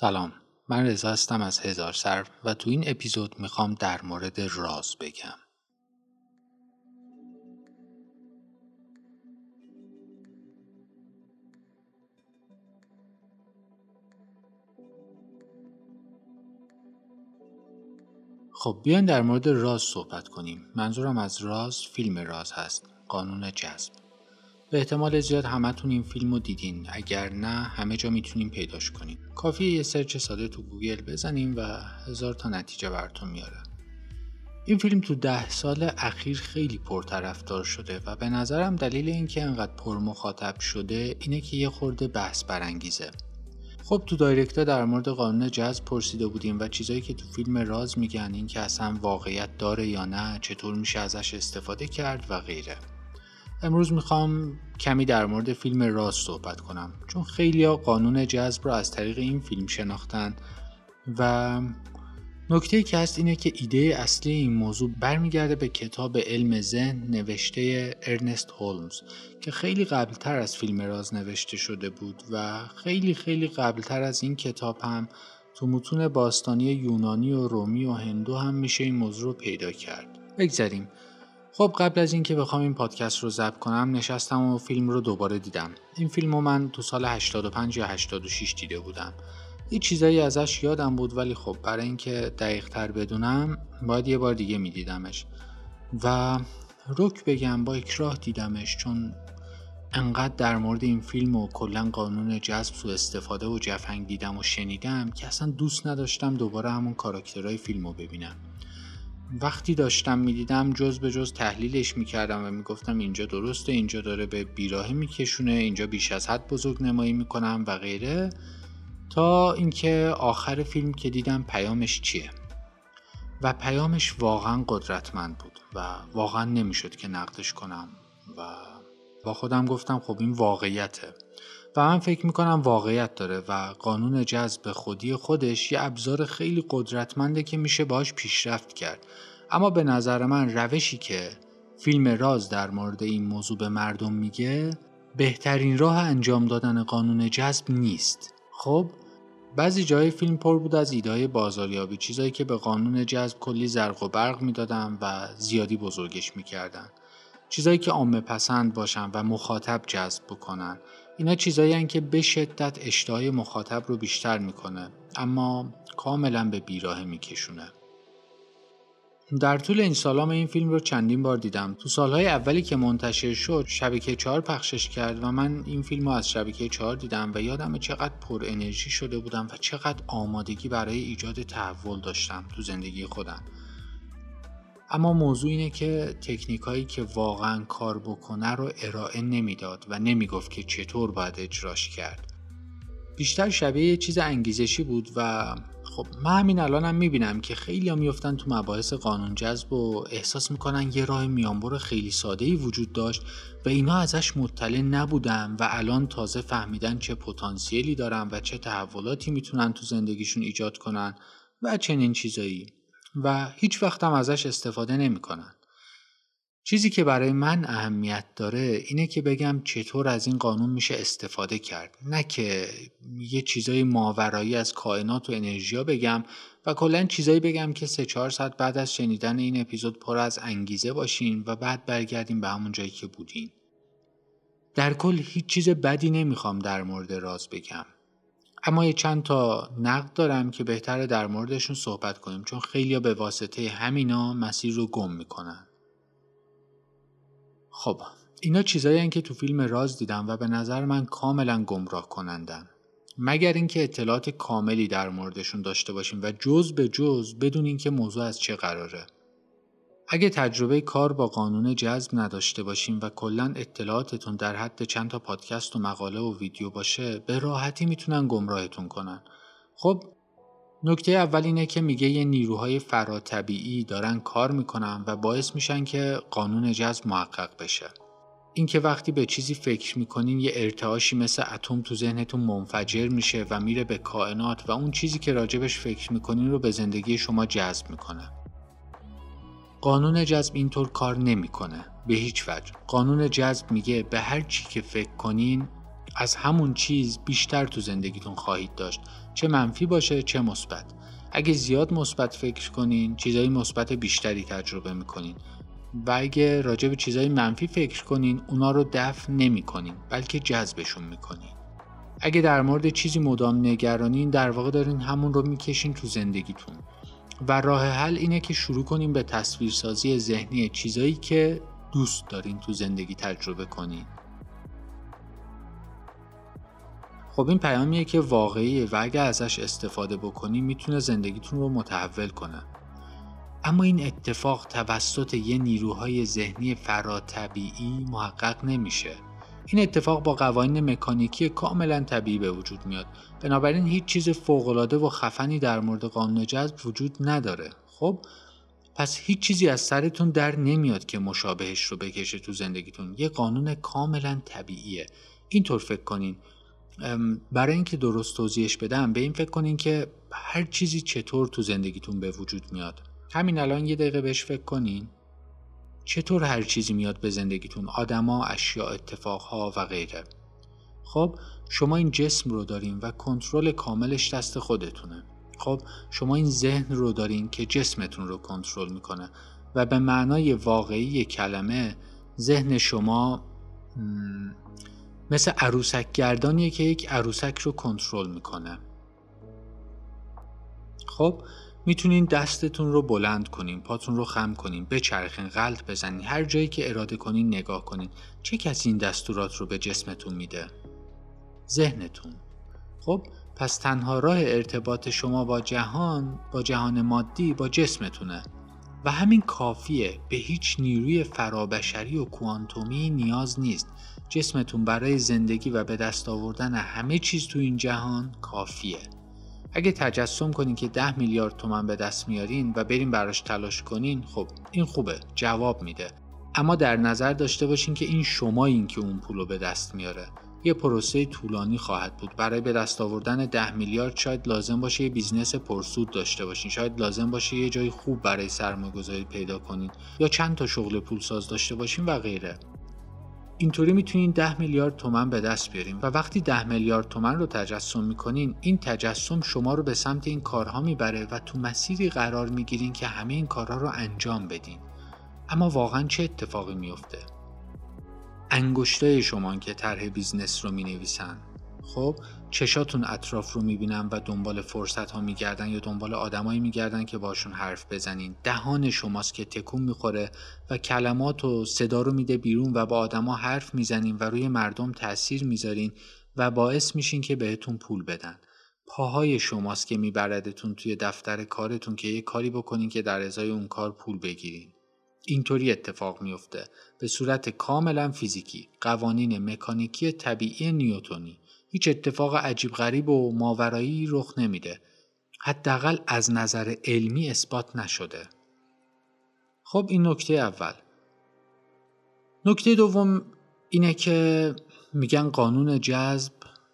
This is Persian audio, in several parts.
سلام من رضا هستم از هزار سر و تو این اپیزود می‌خوام در مورد راز بگم. خب بیاین در مورد راز صحبت کنیم. منظورم از راز فیلم راز هست قانون جذب. به احتمال زیاد همتون این فیلم رو دیدین. اگر نه همه جا می‌تونیم پیداش کنیم کافیه یه search ساده تو گوگل بزنیم و هزار تا نتیجه براتون میاره. این فیلم تو ده سال اخیر خیلی پرطرفدار شده و به نظرم دلیل اینکه انقدر پر مخاطب شده اینه که یه خورده بحث برانگیزه. خب تو دایرکتا در مورد قانون جذب پرسیده بودیم و چیزایی که تو فیلم راز میگن این که اصلا واقعیت داره یا نه چطور میشه ازش استفاده کرد و غیره. امروز می‌خوام کمی در مورد فیلم راز صحبت کنم. چون خیلی ها قانون جذب رو از طریق این فیلم شناختن و نکته که هست اینه که ایده اصلی این موضوع برمیگرده به کتاب علم ذهن نوشته ارنست هولمز که خیلی قبلتر از فیلم راز نوشته شده بود و خیلی خیلی قبلتر از این کتاب هم تو متون باستانی یونانی و رومی و هندو هم میشه این موضوع رو پیدا کرد. بگذاریم خب قبل از اینکه بخوام این پادکست رو ضبط کنم نشستم و فیلم رو دوباره دیدم. این فیلم رو من تو سال 85 یا 86 دیده بودم. یه چیزایی ازش یادم بود ولی خب برای اینکه دقیق تر بدونم باید یه بار دیگه میدیدمش. و رک بگم با اکراه دیدمش چون انقدر در مورد این فیلم و کلا قانون جذب سو استفاده و جفنگ دیدم و شنیدم که اصلا دوست نداشتم دوباره همون کاراکترهای فیلم رو ببینم. وقتی داشتم می‌دیدم جز به جز تحلیلش می‌کردم و می‌گفتم اینجا درسته اینجا داره به بیراهه میکشونه اینجا بیش از حد بزرگ نمایی می‌کنم و غیره تا اینکه آخر فیلم که دیدم پیامش چیه. و پیامش واقعا قدرتمند بود و واقعا نمی‌شد که نقدش کنم و با خودم گفتم خب این واقعیته. و من فکر می‌کنم واقعیت داره و قانون جذب خودی خودش یه ابزار خیلی قدرتمنده که میشه باش پیشرفت کرد. اما به نظر من روشی که فیلم راز در مورد این موضوع به مردم میگه بهترین راه انجام دادن قانون جذب نیست. خب بعضی جای فیلم پر بود از ایدهای بازاریابی چیزایی که به قانون جذب کلی زرق و برق می‌دادن و زیادی بزرگش می‌کردن. چیزایی که عامه پسند باشن و مخاطب جذب بکنن. اینا چیزایی که به شدت اشتهای مخاطب رو بیشتر می‌کنه اما کاملا به بیراه میکشونه. در طول این سالا این فیلم رو چندین بار دیدم. تو سالهای اولی که منتشر شد شبکه چهار پخشش کرد و من این فیلم رو از شبکه چهار دیدم و یادم چقدر پر انرژی شده بودم و چقدر آمادگی برای ایجاد تحول داشتم تو زندگی خودم. اما موضوع اینه که تکنیک هایی که واقعا کار بکنه رو ارائه نمی‌داد و نمی‌گفت که چطور باید اجراش کرد. بیشتر شبیه یه چیز انگیزشی بود و خب من همین الانم هم می‌بینم که خیلی ها میفتن تو مباحث قانون جذب و احساس می‌کنن یه راه میانبر خیلی ساده ای وجود داشت و اینا ازش مطلع نبودن و الان تازه فهمیدن چه پتانسیلی دارن و چه تحولاتی می‌تونن تو زندگیشون ایجاد کنن و چنین چیزایی. و هیچ وقت هم ازش استفاده نمی‌کنن. چیزی که برای من اهمیت داره اینه که بگم چطور از این قانون میشه استفاده کرد. نه که یه چیزای ماورایی از کائنات و انرژیا بگم و کلا چیزایی بگم که سه چهار ساعت بعد از شنیدن این اپیزود پر از انگیزه باشین و بعد برگردیم به همون جایی که بودین. در کل هیچ چیز بدی نمی‌خوام در مورد راز بگم. اما یه چند تا نقد دارم که بهتره در موردشون صحبت کنیم چون خیلی به واسطه همینا مسیر رو گم می‌کنن. خب اینا چیزایی که تو فیلم راز دیدم و به نظر من کاملا گمراه کنندن. مگر اینکه اطلاعات کاملی در موردشون داشته باشیم و جز به جز بدون اینکه موضوع از چه قراره. اگه تجربه کار با قانون جذب نداشته باشیم و کلا اطلاعاتتون در حد چند تا پادکست و مقاله و ویدیو باشه به راحتی می‌تونن گمراهتون کنن. خب نکته اول اینه که میگه یه نیروهای فراتبیعی دارن کار می‌کنن و باعث میشن که قانون جذب محقق بشه. اینکه وقتی به چیزی فکر می‌کنین یه ارتعاشی مثل اتم تو ذهنتون منفجر میشه و میره به کائنات و اون چیزی که راجبش فکر می‌کنین رو به زندگی شما جذب می‌کنه. قانون جذب اینطور کار نمی‌کنه. به هیچ وجه. قانون جذب میگه به هر چی که فکر کنین از همون چیز بیشتر تو زندگیتون خواهید داشت. چه منفی باشه چه مثبت. اگه زیاد مثبت فکر کنین چیزای مثبت بیشتری تجربه می‌کنین. و اگه راجع به چیزای منفی فکر کنین اونا رو دفع نمی‌کنین بلکه جذبشون می‌کنین. اگه در مورد چیزی مدام نگرانین در واقع دارین همون رو می‌کشین تو زندگیتون. و راه حل اینه که شروع کنیم به تصویرسازی ذهنی چیزایی که دوست دارین تو زندگی تجربه کنین. خب این پیامیه که واقعیه و اگر ازش استفاده بکنی می‌تونه زندگیتون رو متحول کنه. اما این اتفاق توسط یه نیروهای ذهنی فراتبیعی محقق نمیشه. این اتفاق با قوانین مکانیکی کاملا طبیعی به وجود میاد. بنابراین هیچ چیز فوقالعاده و خفنی در مورد قانون جذب وجود نداره. خب؟ پس هیچ چیزی از سرتون در نمیاد که مشابهش رو بکشه تو زندگیتون. یه قانون کاملا طبیعیه. اینطور فکر کنین. برای اینکه درست توضیحش بدم به این فکر کنین که هر چیزی چطور تو زندگیتون به وجود میاد. همین الان یه دقیقه بهش فکر کنین. چطور هر چیزی میاد به زندگیتون آدما اشیا اتفاقها و غیره. خب شما این جسم رو دارین و کنترل کاملش دست خودتونه. خب شما این ذهن رو دارین که جسمتون رو کنترل می‌کنه و به معنای واقعی کلمه ذهن شما مثل عروسک گردانیه که یک عروسک رو کنترل می‌کنه. خب می‌تونین دستتون رو بلند کنین پاتون رو خم کنین بچرخین غلط بزنین هر جایی که اراده کنین نگاه کنین. چه کسی این دستورات رو به جسمتون میده؟ ذهنتون. خب پس تنها راه ارتباط شما با جهان با جهان مادی با جسمتونه. و همین کافیه. به هیچ نیروی فرابشری و کوانتومی نیاز نیست. جسمتون برای زندگی و به دست آوردن همه چیز تو این جهان کافیه. اگه تجسم کنین که ده میلیارد تومن به دست میارین و برین براش تلاش کنین خب این خوبه جواب میده. اما در نظر داشته باشین که این شما این که اون پول رو به دست میاره. یه پروسه طولانی خواهد بود. برای به دست آوردن ده میلیارد شاید لازم باشه یه business پرسود داشته باشین. شاید لازم باشه یه جای خوب برای سرمایه‌گذاری پیدا کنین. یا چند تا شغل پولساز داشته باشین و غیره. اینطوری می‌تونین 10 میلیارد تومن به دست بیارین و وقتی 10 میلیارد تومن رو تجسم می‌کنین این تجسم شما رو به سمت این کارها می‌بره و تو مسیری قرار می‌گیرین که همه این کارها رو انجام بدین. اما واقعا چه اتفاقی میفته انگشتای شما که طرح business رو می‌نویسن. خب چشاتون اطراف رو می‌بینن و دنبال فرصت ها میگردن یا دنبال آدمایی میگردن که باشون حرف بزنین. دهان شماست که تکون می‌خوره و کلمات و صدا رو میده بیرون و با آدما حرف می‌زنین و روی مردم تاثیر می‌ذارین و باعث میشین که بهتون پول بدن. پاهای شماست که میبردتون توی دفتر کارتون که یه کاری بکنین که در ازای اون کار پول بگیرین. اینطوری اتفاق میفته به صورت کاملا فیزیکی. قوانین مکانیکی طبیعی نیوتونی. هیچ اتفاق عجیب غریب و ماورایی رخ نمیده. حداقل از نظر علمی اثبات نشده. خب این نکته اول. نکته دوم اینه که میگن قانون جذب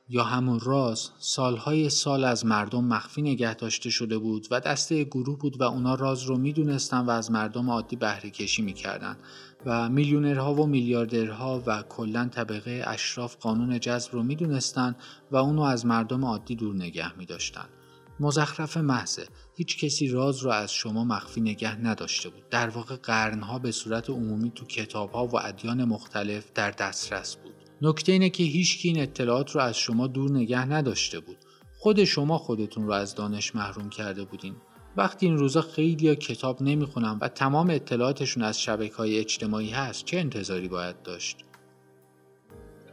یا همون راز سالهای سال از مردم مخفی نگه داشته شده بود و دسته گروه بود و اونا راز رو می‌دونستن و از مردم عادی بهره کشی می‌کردن و میلیونرها و میلیاردرها و کلا طبقه اشراف قانون جذب رو می‌دونستن و اونو از مردم عادی دور نگه میداشتن. مزخرف محضه هیچ کسی راز رو از شما مخفی نگه نداشته بود. در واقع قرنها به صورت عمومی تو کتابها و ادیان مختلف در دسترس بود. نکته اینه که هیچکی این اطلاعات رو از شما دور نگه نداشته بود. خود شما خودتون رو از دانش محروم کرده بودین. وقتی این روزا خیلی ها کتاب نمی‌خونن و تمام اطلاعاتشون از شبکه های اجتماعی هست چه انتظاری باید داشت؟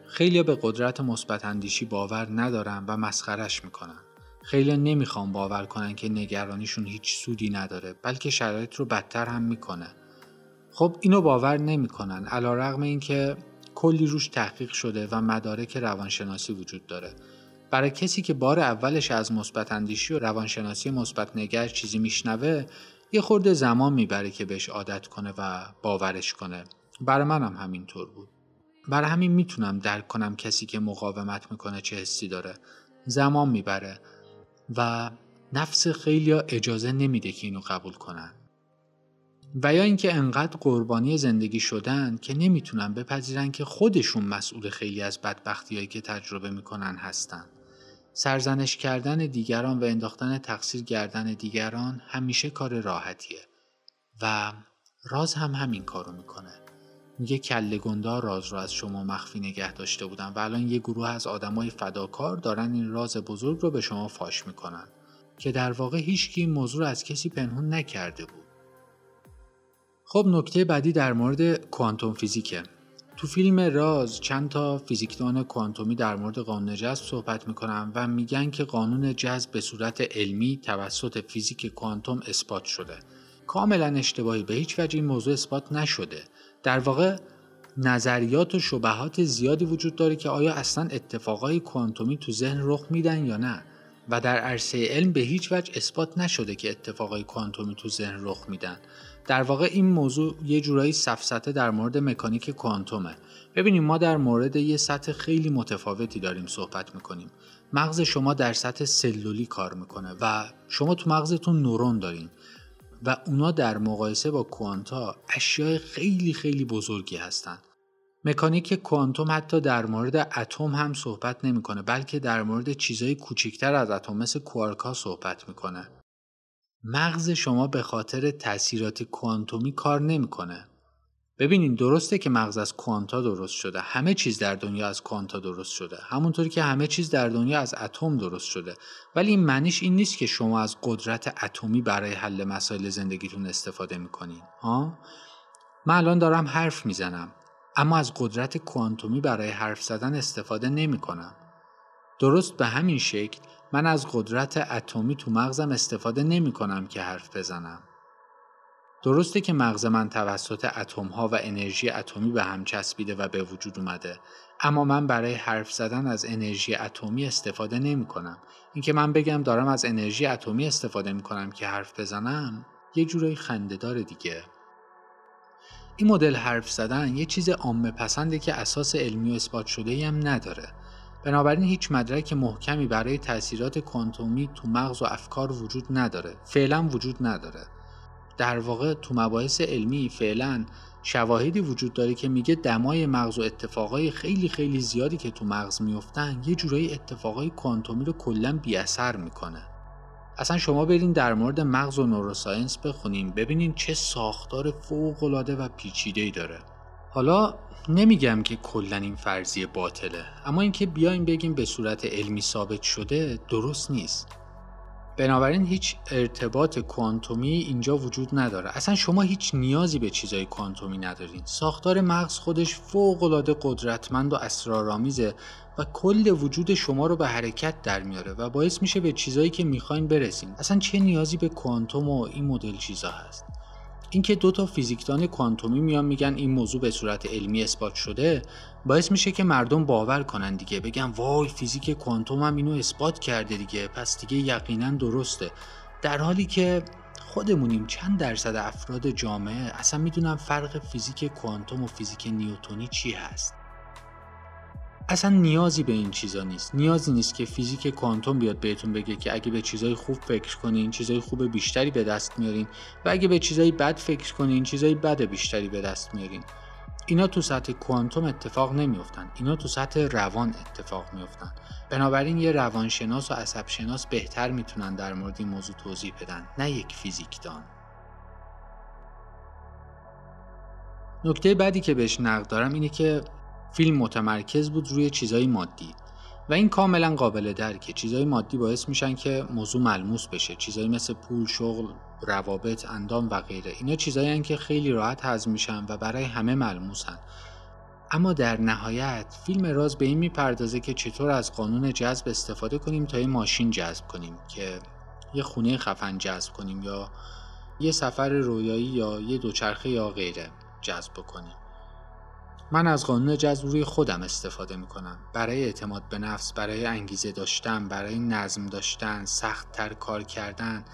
خیلی به قدرت مثبت اندیشی باور ندارن و مسخرش می‌کنن. خیلی نمی‌خوان باور کنن که نگرانیشون هیچ سودی نداره بلکه شرایط رو بدتر هم می‌کنه. خب اینو باور نمی‌کنن. علا رغم اینکه کلی روش تحقیق شده و مدارک روانشناسی وجود داره. برای کسی که بار اولش از مثبت اندیشی و روانشناسی مثبت نگر چیزی میشنوه یه خورده زمان می‌بره که بهش عادت کنه و باورش کنه. برای منم همینطور بود. برای همین می‌تونم درک کنم کسی که مقاومت می‌کنه چه حسی داره. زمان می‌بره و نفس خیلی اجازه نمیده که اینو قبول کنن. و یا اینکه انقدر قربانی زندگی شدن که نمی‌تونن بپذیرن که خودشون مسئول خیلی از بدبختیایی که تجربه می‌کنن هستن. سرزنش کردن دیگران و انداختن تقصیر گردن دیگران همیشه کار راحتیه و راز هم همین کارو می‌کنه. میگه کله گندا راز رو از شما مخفی نگه داشته بودن و الان یه گروه از آدمای فداکار دارن این راز بزرگ رو به شما فاش می‌کنن که در واقع هیچکی این موضوع رو از کسی پنهون نکرده بود. خب نکته بعدی در مورد کوانتوم فیزیکه. تو فیلم راز چند تا فیزیکدان کوانتومی در مورد قانون جذب صحبت می‌کنن و میگن که قانون جذب به صورت علمی توسط فیزیک کوانتوم اثبات شده. کاملا اشتباهی به هیچ وجه این موضوع اثبات نشده. در واقع نظریات و شبهات زیادی وجود داره که آیا اصلا اتفاقای کوانتومی تو ذهن رخ میدن یا نه. و در عرصه علم به هیچ وجه اثبات نشده که اتفاقای کوانتومی تو ذهن رخ میدن. در واقع این موضوع یه جورایی سفسته در مورد مکانیک کوانتومه. ببینیم ما در مورد یه سطح خیلی متفاوتی داریم صحبت می‌کنیم. مغز شما در سطح سلولی کار می‌کنه و شما تو مغزتون نورون دارین و اونا در مقایسه با کوانتا اشیاء خیلی خیلی بزرگی هستند. مکانیک کوانتوم حتی در مورد اتم هم صحبت نمی‌کنه بلکه در مورد چیزهای کوچکتر از اتم مثل کوارکا صحبت می‌کنه. مغز شما به خاطر تاثیرات کوانتومی کار نمی‌کنه. ببینین درسته که مغز از کوانتا درست شده. همه چیز در دنیا از کوانتا درست شده. همونطوری که همه چیز در دنیا از اتم درست شده. ولی این معنیش این نیست که شما از قدرت اتمی برای حل مسائل زندگیتون استفاده می‌کنین. ها؟ من الان دارم حرف می‌زنم. اما از قدرت کوانتومی برای حرف زدن استفاده نمی‌کنم. درست به همین شکل من از قدرت اتمی تو مغزم استفاده نمی‌کنم که حرف بزنم. درسته که مغز من توسط اتم ها و انرژی اتمی به هم چسبیده و به وجود اومده اما من برای حرف زدن از انرژی اتمی استفاده نمی کنم اینکه من بگم دارم از انرژی اتمی استفاده می کنم که حرف بزنم یه جورایی خندهدار دیگه. این مدل حرف زدن یه چیز عامه پسنده که اساس علمی و اثبات شده هم نداره. بنابراین هیچ مدرک محکمی برای تاثیرات کوانتومی تو مغز و افکار وجود نداره. فعلا وجود نداره. در واقع تو مباحث علمی فعلا شواهدی وجود داره که میگه دمای مغز و اتفاقای خیلی خیلی زیادی که تو مغز میفتن یه جورایی اتفاقای کوانتومی رو کلا بی اثر می‌کنه. اصلا شما برین در مورد مغز و نوروساینس بخونین ببینین چه ساختار فوق العاده و پیچیده ای داره. حالا نمیگم که کلا این فرضیه باطله اما اینکه بیایم بگیم به صورت علمی ثابت شده درست نیست. بنابراین هیچ ارتباط کوانتومی اینجا وجود نداره. اصلا شما هیچ نیازی به چیزای کوانتومی ندارین. ساختار مغز خودش فوق العاده قدرتمند و اسرارآمیزه و کل وجود شما رو به حرکت در میاره و باعث میشه به چیزایی که می‌خواین برسین. اصلا چه نیازی به کوانتوم و این مدل چیزا هست؟ اینکه دو تا فیزیکدان کوانتومی میان میگن این موضوع به صورت علمی اثبات شده باعث میشه که مردم باور کنن دیگه. بگن وای فیزیک کوانتوم هم اینو اثبات کرده دیگه پس دیگه یقینا درسته. در حالی که خودمونیم چند درصد افراد جامعه اصلا می‌دونن فرق فیزیک کوانتوم و فیزیک نیوتونی چی هست. اصلا نیازی به این چیزا نیست. نیازی نیست که فیزیک کوانتوم بیاد بهتون بگه که اگه به چیزای خوب فکر کنین چیزای خوب بیشتری به دست میارین و اگه به چیزای بد فکر کنین چیزای بد بیشتری به دست میارین. اینا تو سطح کوانتوم اتفاق نمیافتن. اینا تو سطح روان اتفاق میافتن. بنابراین یه روانشناس و عصبشناس بهتر می‌تونن در مورد این موضوع توضیح بدن نه یک فیزیکدان. نکته بعدی که بهش نقد دارم اینه که فیلم متمرکز بود روی چیزای مادی و این کاملا قابل درکه. چیزای مادی باعث میشن که موضوع ملموس بشه. چیزایی مثل پول شغل روابط اندام و غیره. اینا چیزایی که خیلی راحت هضم میشن و برای همه ملموسن. اما در نهایت فیلم راز به این می‌پردازه که چطور از قانون جذب استفاده کنیم تا یه ماشین جذب کنیم که یه خونه خفن جذب کنیم یا یه سفر رویایی یا یه دوچرخه یا غیره جذب کنیم من از قانون جذب روی خودم استفاده می کنم برای اعتماد به نفس برای انگیزه داشتن برای نظم داشتن سخت تر کار کردن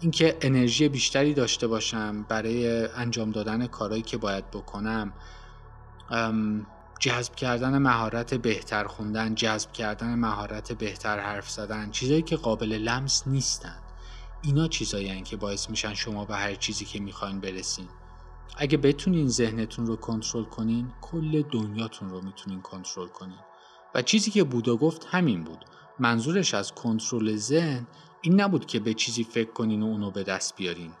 اینکه انرژی بیشتری داشته باشم برای انجام دادن کارهایی که باید بکنم جذب کردن مهارت بهتر خوندن جذب کردن مهارت بهتر حرف زدن چیزایی که قابل لمس نیستن. اینا چیزایی که باعث میشن شما به هر چیزی که می‌خواین برسین. اگه بتونین ذهنتون رو کنترل کنین کل دنیاتون رو می‌تونین کنترل کنین. و چیزی که بودا گفت همین بود. منظورش از کنترل ذهن این نبود که به چیزی فکر کنین و اونو به دست بیارین.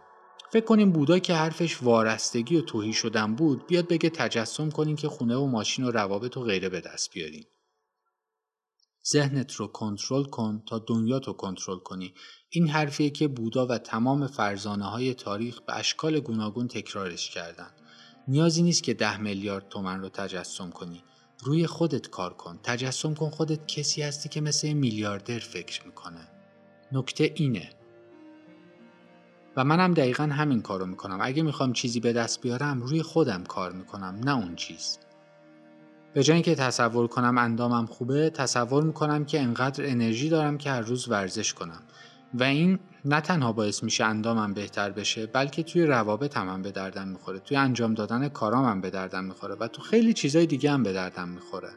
فکر کنیم بودا که حرفش وارستگی و توهی شدن بود بیاد بگه تجسم کنین که خونه و ماشین و روابط و غیره به دست بیارین. ذهنت رو کنترل کن تا دنیا تو کنترل کنی. این حرفیه که بودا و تمام فرزانه های تاریخ به اشکال گوناگون تکرارش کردن. نیازی نیست که ده میلیارد تومن رو تجسم کنی. روی خودت کار کن. تجسم کن خودت کسی هستی که مثل میلیاردر فکر می‌کنه. نکته اینه. و منم دقیقا همین کارو می‌کنم. اگه می‌خوام چیزی به دست بیارم روی خودم کار می‌کنم نه اون چیز. به جای اینکه تصور کنم اندامم خوبه تصور می‌کنم که انقدر انرژی دارم که هر روز ورزش کنم. و این نه تنها باعث میشه اندامم بهتر بشه بلکه توی روابطم هم به دردم می‌خوره. توی انجام دادن کارام هم به دردم می‌خوره و تو خیلی چیزای دیگه هم به دردم می‌خوره.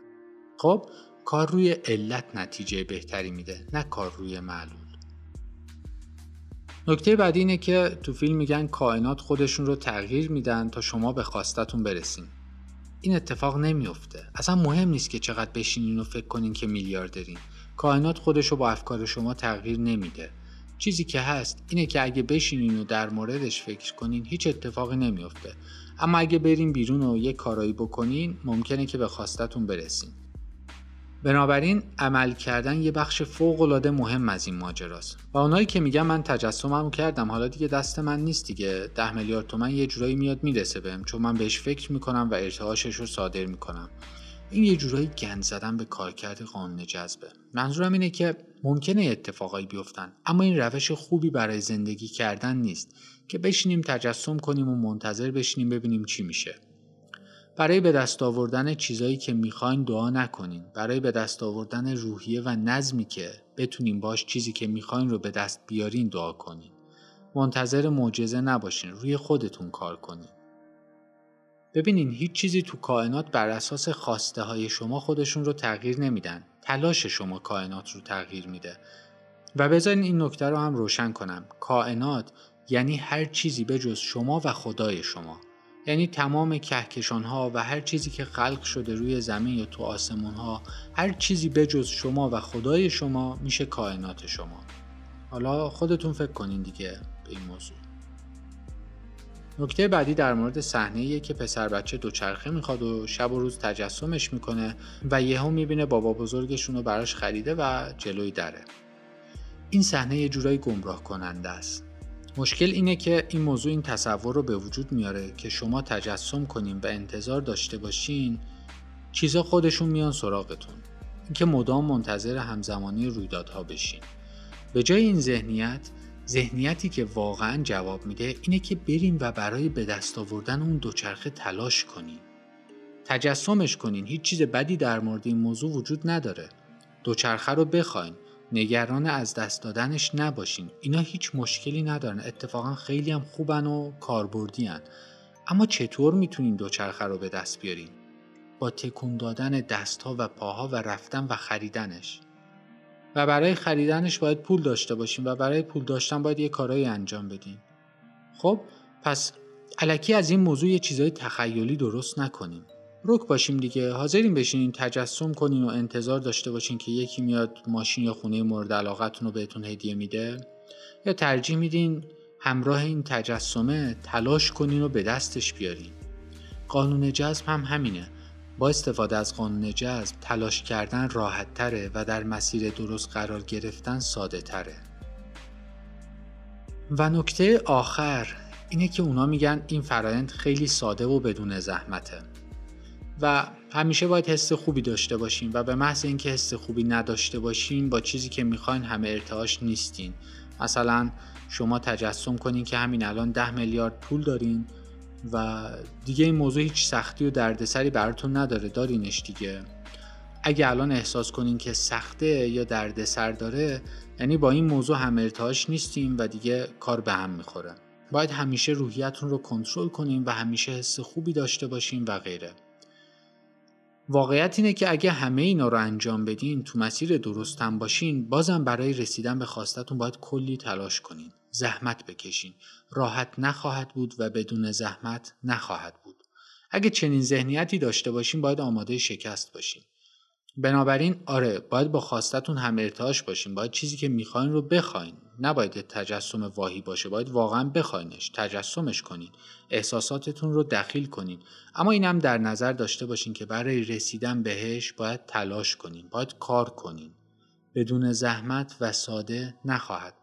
خب کار روی علت نتیجه بهتری میده نه کار روی معلول. نکته بعدی اینه که تو فیلم میگن کائنات خودشون رو تغییر میدن تا شما به خواستتون برسین. این اتفاق نمیافته اصلا مهم نیست که چقدر بشینین و فکر کنین که میلیاردرین. کائنات خودش رو با افکار شما تغییر نمیده. چیزی که هست اینه که اگه بشینین و در موردش فکر کنین هیچ اتفاقی نمیافته. اما اگه برین بیرون و یه کارایی بکنین ممکنه که به خواستتون برسین. بنابراین عمل کردن یه بخش فوق العاده مهم از این ماجراست. و اونایی که میگن من تجسمم کردم حالا دیگه دست من نیست دیگه. ده میلیارد تومن یه جورایی میاد می‌رسه بهم چون من بهش فکر می‌کنم و ارتعاشش رو صادر می‌کنم. این یه جورایی گند زدن به کارکرد قانون جذبه. منظورم اینه که ممکنه اتفاقایی بیفتن اما این روش خوبی برای زندگی کردن نیست که بشینیم تجسم کنیم و منتظر بشینیم ببینیم چی میشه. برای به دست آوردن چیزایی که می‌خواین دعا نکنین. برای به دست آوردن روحیه و نظمی که بتونیم باش چیزی که می‌خواین رو به دست بیارین دعا کنین. منتظر معجزه نباشین روی خودتون کار کنین. ببینین هیچ چیزی تو کائنات بر اساس خواسته های شما خودشون رو تغییر نمیدن. تلاش شما کائنات رو تغییر میده. و بذارین این نکته رو هم روشن کنم. کائنات یعنی هر چیزی به جز شما و خدای شما. یعنی تمام کهکشان ها و هر چیزی که خلق شده روی زمین یا تو آسمون ها هر چیزی بجز شما و خدای شما میشه کائنات شما. حالا خودتون فکر کنین دیگه به این موضوع. نکته بعدی در مورد صحنه که پسر بچه دوچرخه می‌خواد و شب و روز تجسمش می‌کنه و یهو می‌بینه بابا بزرگشون رو براش خریده و جلوی دره. این صحنه یه جورایی گمراه کننده است. مشکل اینه که این موضوع این تصور رو به وجود میاره که شما تجسم کنین و انتظار داشته باشین چیزا خودشون میان سراغتون. اینکه مدام منتظر همزمانی رویدادها بشین. به جای این ذهنیت ذهنیتی که واقعا جواب میده اینه که بریم و برای به دست آوردن اون دوچرخه تلاش کنین تجسمش کنین هیچ چیز بدی در مورد این موضوع وجود نداره. دوچرخه رو بخواین نگران از دست دادنش نباشین. اینا هیچ مشکلی ندارن. اتفاقا خیلی هم خوبن و کاربردی هن. اما چطور می‌تونین دوچرخه رو به دست بیارین؟ با تکون دادن دستها و پاها و رفتن و خریدنش. و برای خریدنش باید پول داشته باشیم و برای پول داشتن باید یه کارایی انجام بدیم. خب پس علکی از این موضوع یه چیزای تخیلی درست نکنیم. رک باشیم دیگه حاضرین بشینین تجسم کنین و انتظار داشته باشین که یکی میاد ماشین یا خونه مورد علاقتون رو بهتون هدیه میده. یا ترجیح میدین همراه این تجسمه تلاش کنین و به دستش بیارین. قانون جذب هم همینه. با استفاده از قانون جذب تلاش کردن راحت تره و در مسیر درست قرار گرفتن ساده تره و نکته آخر اینه که اونا میگن این فرایند خیلی ساده و بدون زحمته. و همیشه باید حس خوبی داشته باشین و به محض اینکه حس خوبی نداشته باشین با چیزی که می‌خواین همه ارتعاش نیستین. مثلا شما تجسم کنین که همین الان ده میلیارد پول دارین و دیگه این موضوع هیچ سختی و دردسری براتون نداره دارینش دیگه. اگه الان احساس کنین که سخته یا دردسر داره یعنی با این موضوع هم ارتعاش نیستیم و دیگه کار به هم می‌خوره. باید همیشه روحیتون رو کنترل کنین و همیشه حس خوبی داشته باشین و غیره. واقعیت اینه که اگه همه اینا رو انجام بدین تو مسیر درستم باشین بازم برای رسیدن به خواستتون باید کلی تلاش کنین. زحمت بکشین. راحت نخواهد بود و بدون زحمت نخواهد بود. اگه چنین ذهنیتی داشته باشین باید آماده شکست باشین. بنابراین آره باید با خواستتون هم ارتعاش باشین. باید چیزی که می‌خواین رو بخواین. نباید تجسم واهی باشه. باید واقعا بخواینش تجسمش کنین. احساساتتون رو دخیل کنین. اما اینم در نظر داشته باشین که برای رسیدن بهش باید تلاش کنین. باید کار کنین. بدون زحمت و ساده نخواهد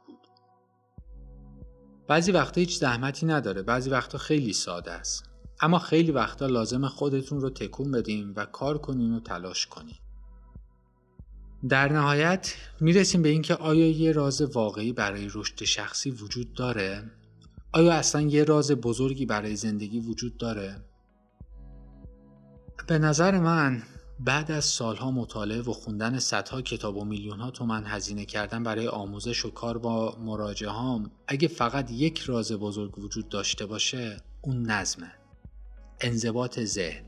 بعضی وقتا هیچ زحمتی نداره بعضی وقتا خیلی ساده است اما خیلی وقتا لازم خودتون رو تکون بدین و کار کنین و تلاش کنین در نهایت می‌رسیم به اینکه آیا یه راز واقعی برای رشد شخصی وجود داره؟ آیا اصلا یه راز بزرگی برای زندگی وجود داره؟ به نظر من بعد از سالها مطالعه و خوندن صدها کتاب و میلیون ها تومن هزینه کردن برای آموزش و کار با مراجعه هام اگه فقط یک راز بزرگ وجود داشته باشه اون نظمه. انضباط ذهن.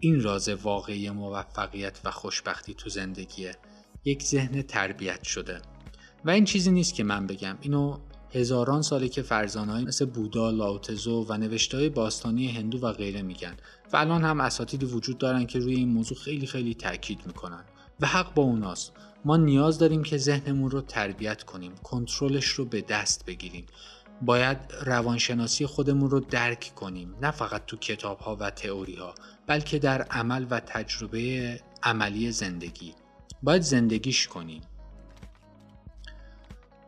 این راز واقعی موفقیت و خوشبختی تو زندگیه. یک ذهن تربیت شده. و این چیزی نیست که من بگم. اینو هزاران ساله که فرزانهایی مثل بودا، لاوتزو و نوشتهای باستانی هندو و غیره میگن و الان هم اساتیدی وجود دارن که روی این موضوع خیلی خیلی تاکید می‌کنن. و حق با اوناست. ما نیاز داریم که ذهنمون رو تربیت کنیم کنترلش رو به دست بگیریم. باید روانشناسی خودمون رو درک کنیم نه فقط تو کتاب ها و تئوری ها بلکه در عمل و تجربه عملی زندگی. باید زندگیش کنیم.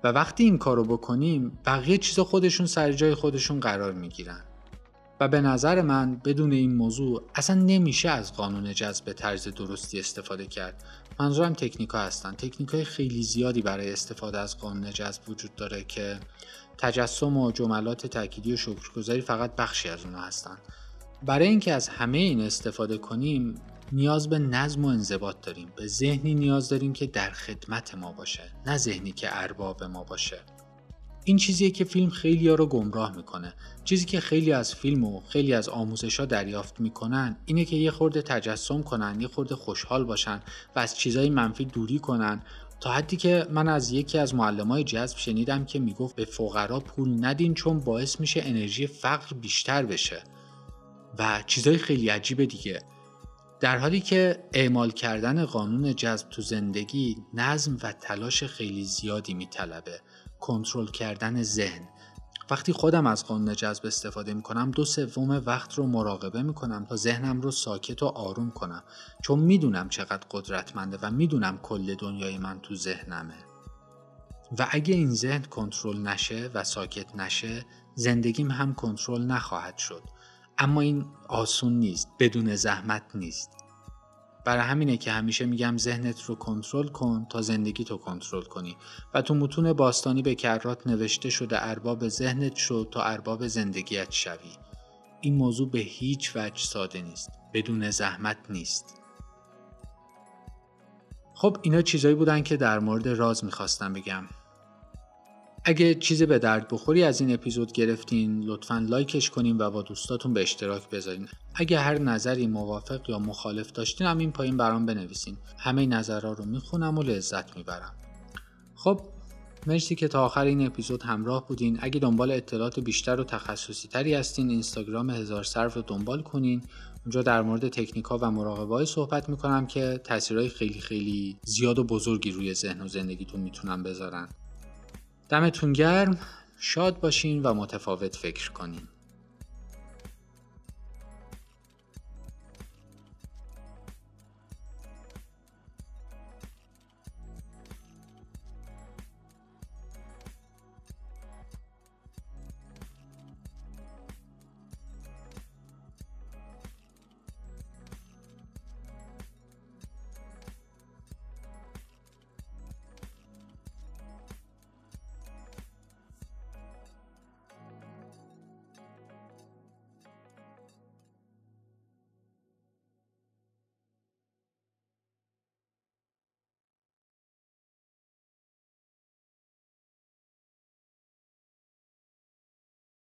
و وقتی این کارو بکنیم بقیه چیزا خودشون سر جای خودشون قرار می‌گیرن. و به نظر من بدون این موضوع اصلا نمیشه از قانون جذب به طرز درستی استفاده کرد. منظورم تکنیک ها هستن. تکنیک های خیلی زیادی برای استفاده از قانون جذب وجود داره که تجسم و جملات تأکیدی و شکرگزاری فقط بخشی از اونها هستن. برای اینکه از همه این استفاده کنیم نیاز به نظم و انضباط داریم. به ذهنی نیاز داریم که در خدمت ما باشه نه ذهنی که ارباب ما باشه. این چیزیه که فیلم خیلی ها رو گمراه می‌کنه. چیزی که خیلی از فیلم و خیلی از آموزش ها دریافت می‌کنن اینه که یه خورده تجسم کنن یه خورده خوشحال باشن و از چیزهای منفی دوری کنن. تا حدی که من از یکی از های جذب شنیدم که می‌گفت به فقرا پول ندین چون باعث میشه انرژی فقر بیشتر بشه. و چیزهای خیلی عجیب دیگه. در حالی که اعمال کردن قانون جذب تو زندگی نظم و تلاش خیلی زیادی میطلبه. کنترل کردن ذهن. وقتی خودم از قانون جذب استفاده می‌کنم دو سوم وقت رو مراقبه می‌کنم تا ذهنم رو ساکت و آروم کنم. چون می‌دونم چقدر قدرتمنده و می‌دونم کل دنیای من تو ذهنمه. و اگه این ذهن کنترل نشه و ساکت نشه زندگیم هم کنترل نخواهد شد. اما این آسون نیست بدون زحمت نیست. برای همینه که همیشه میگم ذهنت رو کنترل کن تا زندگی تو کنترل کنی. و تو متون باستانی به کرات نوشته شده ارباب ذهنت شد تا ارباب زندگیت شوی. این موضوع به هیچ وجه ساده نیست بدون زحمت نیست. خب اینا چیزایی بودن که در مورد راز می‌خواستم بگم. اگه چیزی به درد بخوری از این اپیزود گرفتین لطفا لایکش کنین و با دوستاتون به اشتراک بذارین. اگه هر نظری موافق یا مخالف داشتین هم این پایین برام بنویسین. همه نظرها رو می‌خونم و لذت می‌برم. خب مرسی که تا آخر این اپیزود همراه بودین. اگه دنبال اطلاعات بیشتر و تخصصی تری هستین اینستاگرام هزار صرف رو دنبال کنین. اونجا در مورد تکنیک ها و مراقبه صحبت می‌کنم که تاثیرهای خیلی خیلی زیاد و بزرگی روی ذهن و زندگیتون می‌تونن بذارن. دمتون گرم شاد باشین و متفاوت فکر کنین.